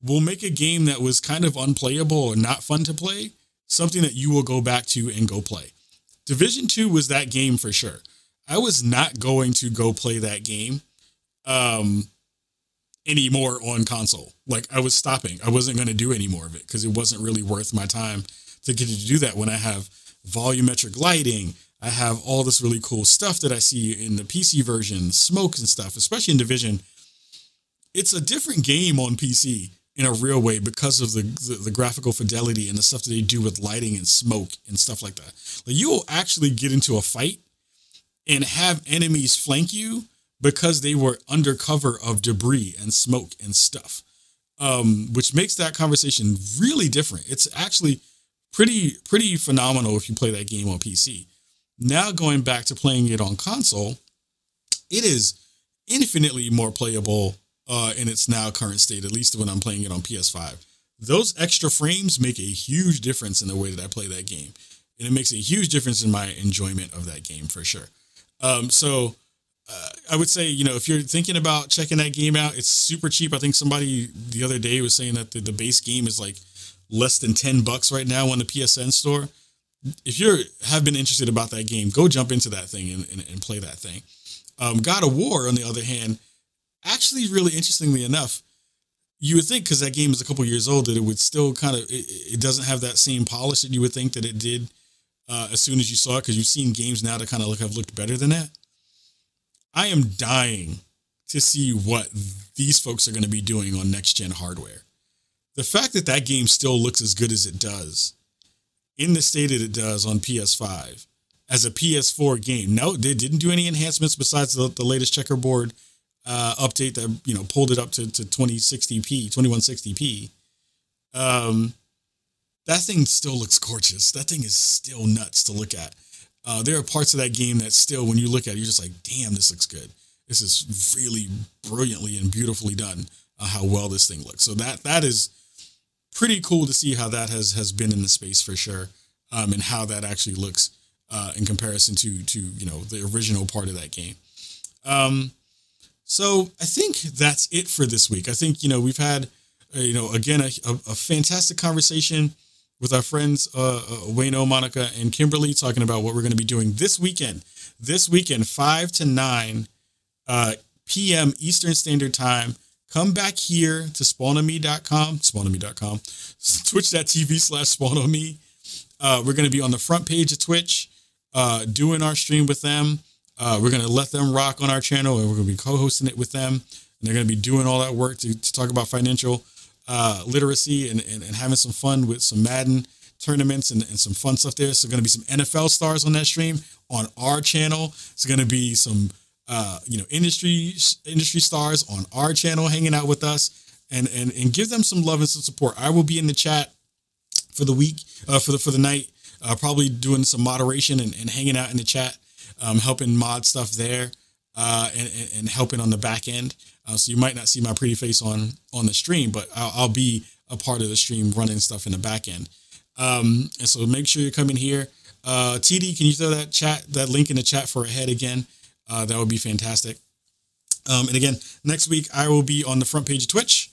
will make a game that was kind of unplayable or not fun to play something that you will go back to and go play. Division 2 was that game for sure. I was not going to go play that game um anymore on console. Like I was stopping. I wasn't going to do any more of it because it wasn't really worth my time to get to do that when I have volumetric lighting. I have all this really cool stuff that I see in the PC version, smoke and stuff, especially in Division. It's a different game on PC in a real way because of the, the, the graphical fidelity and the stuff that they do with lighting and smoke and stuff like that. Like you will actually get into a fight and have enemies flank you because they were under cover of debris and smoke and stuff, um, which makes that conversation really different. It's actually pretty pretty phenomenal if you play that game on PC. Now going back to playing it on console, it is infinitely more playable uh, in its now current state, at least when I'm playing it on PS5. Those extra frames make a huge difference in the way that I play that game. And it makes a huge difference in my enjoyment of that game for sure. Um, so uh, I would say, you know, if you're thinking about checking that game out, it's super cheap. I think somebody the other day was saying that the, the base game is like less than 10 bucks right now on the PSN store. If you have been interested about that game, go jump into that thing and, and, and play that thing. Um, God of War, on the other hand, actually, really interestingly enough, you would think because that game is a couple years old that it would still kind of it, it, doesn't have that same polish that you would think that it did uh, as soon as you saw it because you've seen games now that kind of look have looked better than that. I am dying to see what these folks are going to be doing on next gen hardware. The fact that that game still looks as good as it does in the state that it does on PS5 as a PS4 game. No, they didn't do any enhancements besides the, the latest checkerboard uh, update that you know pulled it up to, to 2060p, 2160p. Um, that thing still looks gorgeous. That thing is still nuts to look at. Uh, there are parts of that game that still, when you look at it, you're just like, damn, this looks good. This is really brilliantly and beautifully done. Uh, how well this thing looks. So that that is pretty cool to see how that has has been in the space for sure, um, and how that actually looks uh, in comparison to to you know the original part of that game. Um, so I think that's it for this week. I think you know we've had uh, you know again a, a, a fantastic conversation with our friends uh, uh, Wayno, Monica, and Kimberly talking about what we're going to be doing this weekend. This weekend, 5 to 9 uh, p.m. Eastern Standard Time. Come back here to spawnonme.com, spawnonme.com, twitch.tv slash spawnonme. Uh, we're going to be on the front page of Twitch uh, doing our stream with them. Uh, we're going to let them rock on our channel and we're going to be co hosting it with them. And they're going to be doing all that work to, to talk about financial uh, literacy and, and, and, having some fun with some Madden tournaments and, and some fun stuff there. So, going to be some NFL stars on that stream on our channel. It's going to be some uh, you know industry industry stars on our channel hanging out with us and and and give them some love and some support. I will be in the chat for the week uh, for the for the night, uh, probably doing some moderation and, and hanging out in the chat, um, helping mod stuff there, uh, and, and, helping on the back end. Uh, so you might not see my pretty face on on the stream, but I'll, I'll be a part of the stream running stuff in the back end. Um, and so make sure you're coming here. Uh, TD, can you throw that chat that link in the chat for Ahead again? Uh, that would be fantastic. Um, and again, next week I will be on the front page of Twitch,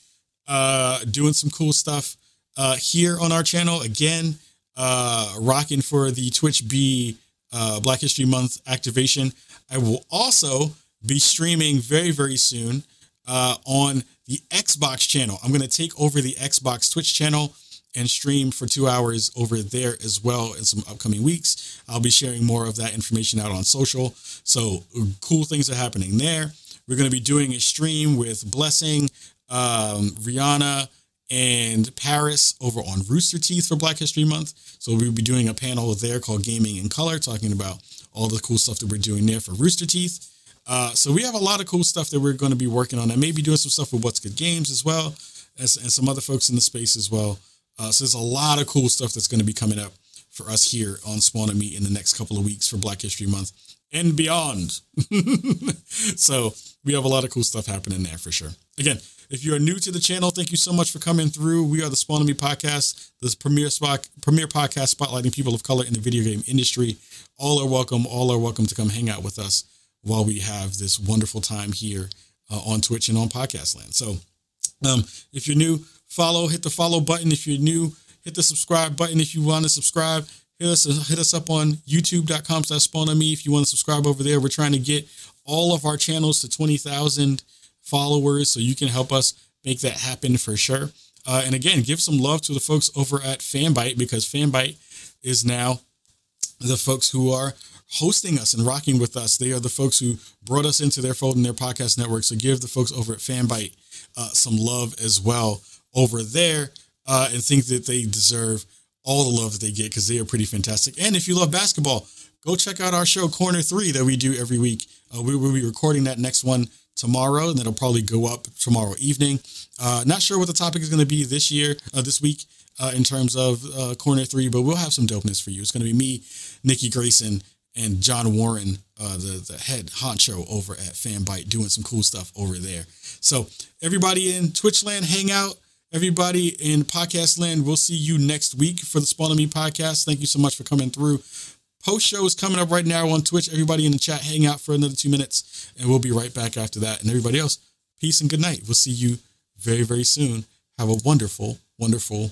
uh, doing some cool stuff uh, here on our channel. Again, uh, rocking for the Twitch B uh, Black History Month activation. I will also be streaming very, very soon uh, on the Xbox channel. I'm going to take over the Xbox Twitch channel and stream for two hours over there as well in some upcoming weeks. I'll be sharing more of that information out on social. So cool things are happening there. We're going to be doing a stream with Blessing, um, Rihanna, and Paris over on Rooster Teeth for Black History Month. So we'll be doing a panel there called Gaming in Color, talking about all the cool stuff that we're doing there for Rooster Teeth. Uh, so we have a lot of cool stuff that we're going to be working on, and maybe doing some stuff with What's Good Games as well, as, and some other folks in the space as well. Uh, so there's a lot of cool stuff that's going to be coming up for us here on Spawn On Me in the next couple of weeks for Black History Month and beyond. so we have a lot of cool stuff happening there for sure. Again, if you are new to the channel, thank you so much for coming through. We are the Spawn Me podcast, the premier spot, premier podcast spotlighting people of color in the video game industry. All are welcome. All are welcome to come hang out with us while we have this wonderful time here uh, on Twitch and on Podcast Land. So, um, if you're new, follow, hit the follow button. If you're new, hit the subscribe button. If you want to subscribe, hit us hit us up on youtube.com slash spawn on me if you want to subscribe over there. We're trying to get all of our channels to 20,000 followers so you can help us make that happen for sure. Uh, and again, give some love to the folks over at Fanbyte because Fanbyte is now the folks who are hosting us and rocking with us. They are the folks who brought us into their fold and their podcast network. So give the folks over at Fanbyte uh, some love as well over there uh, and think that they deserve all the love that they get because they are pretty fantastic. And if you love basketball, go check out our show Corner Three that we do every week. Uh, we will be recording that next one tomorrow, and it'll probably go up tomorrow evening. Uh, not sure what the topic is going to be this year, uh, this week, uh, in terms of uh, Corner Three, but we'll have some dopeness for you. It's going to be me, Nikki Grayson, and John Warren, uh, the the head honcho over at Fanbyte, doing some cool stuff over there. So everybody in Twitchland, hang out. Everybody in podcast land, we'll see you next week for the Spawn On Me podcast. Thank you so much for coming through. Post show is coming up right now on Twitch. Everybody in the chat, hang out for another two minutes, and we'll be right back after that. And everybody else, peace and good night. We'll see you very, very soon. Have a wonderful, wonderful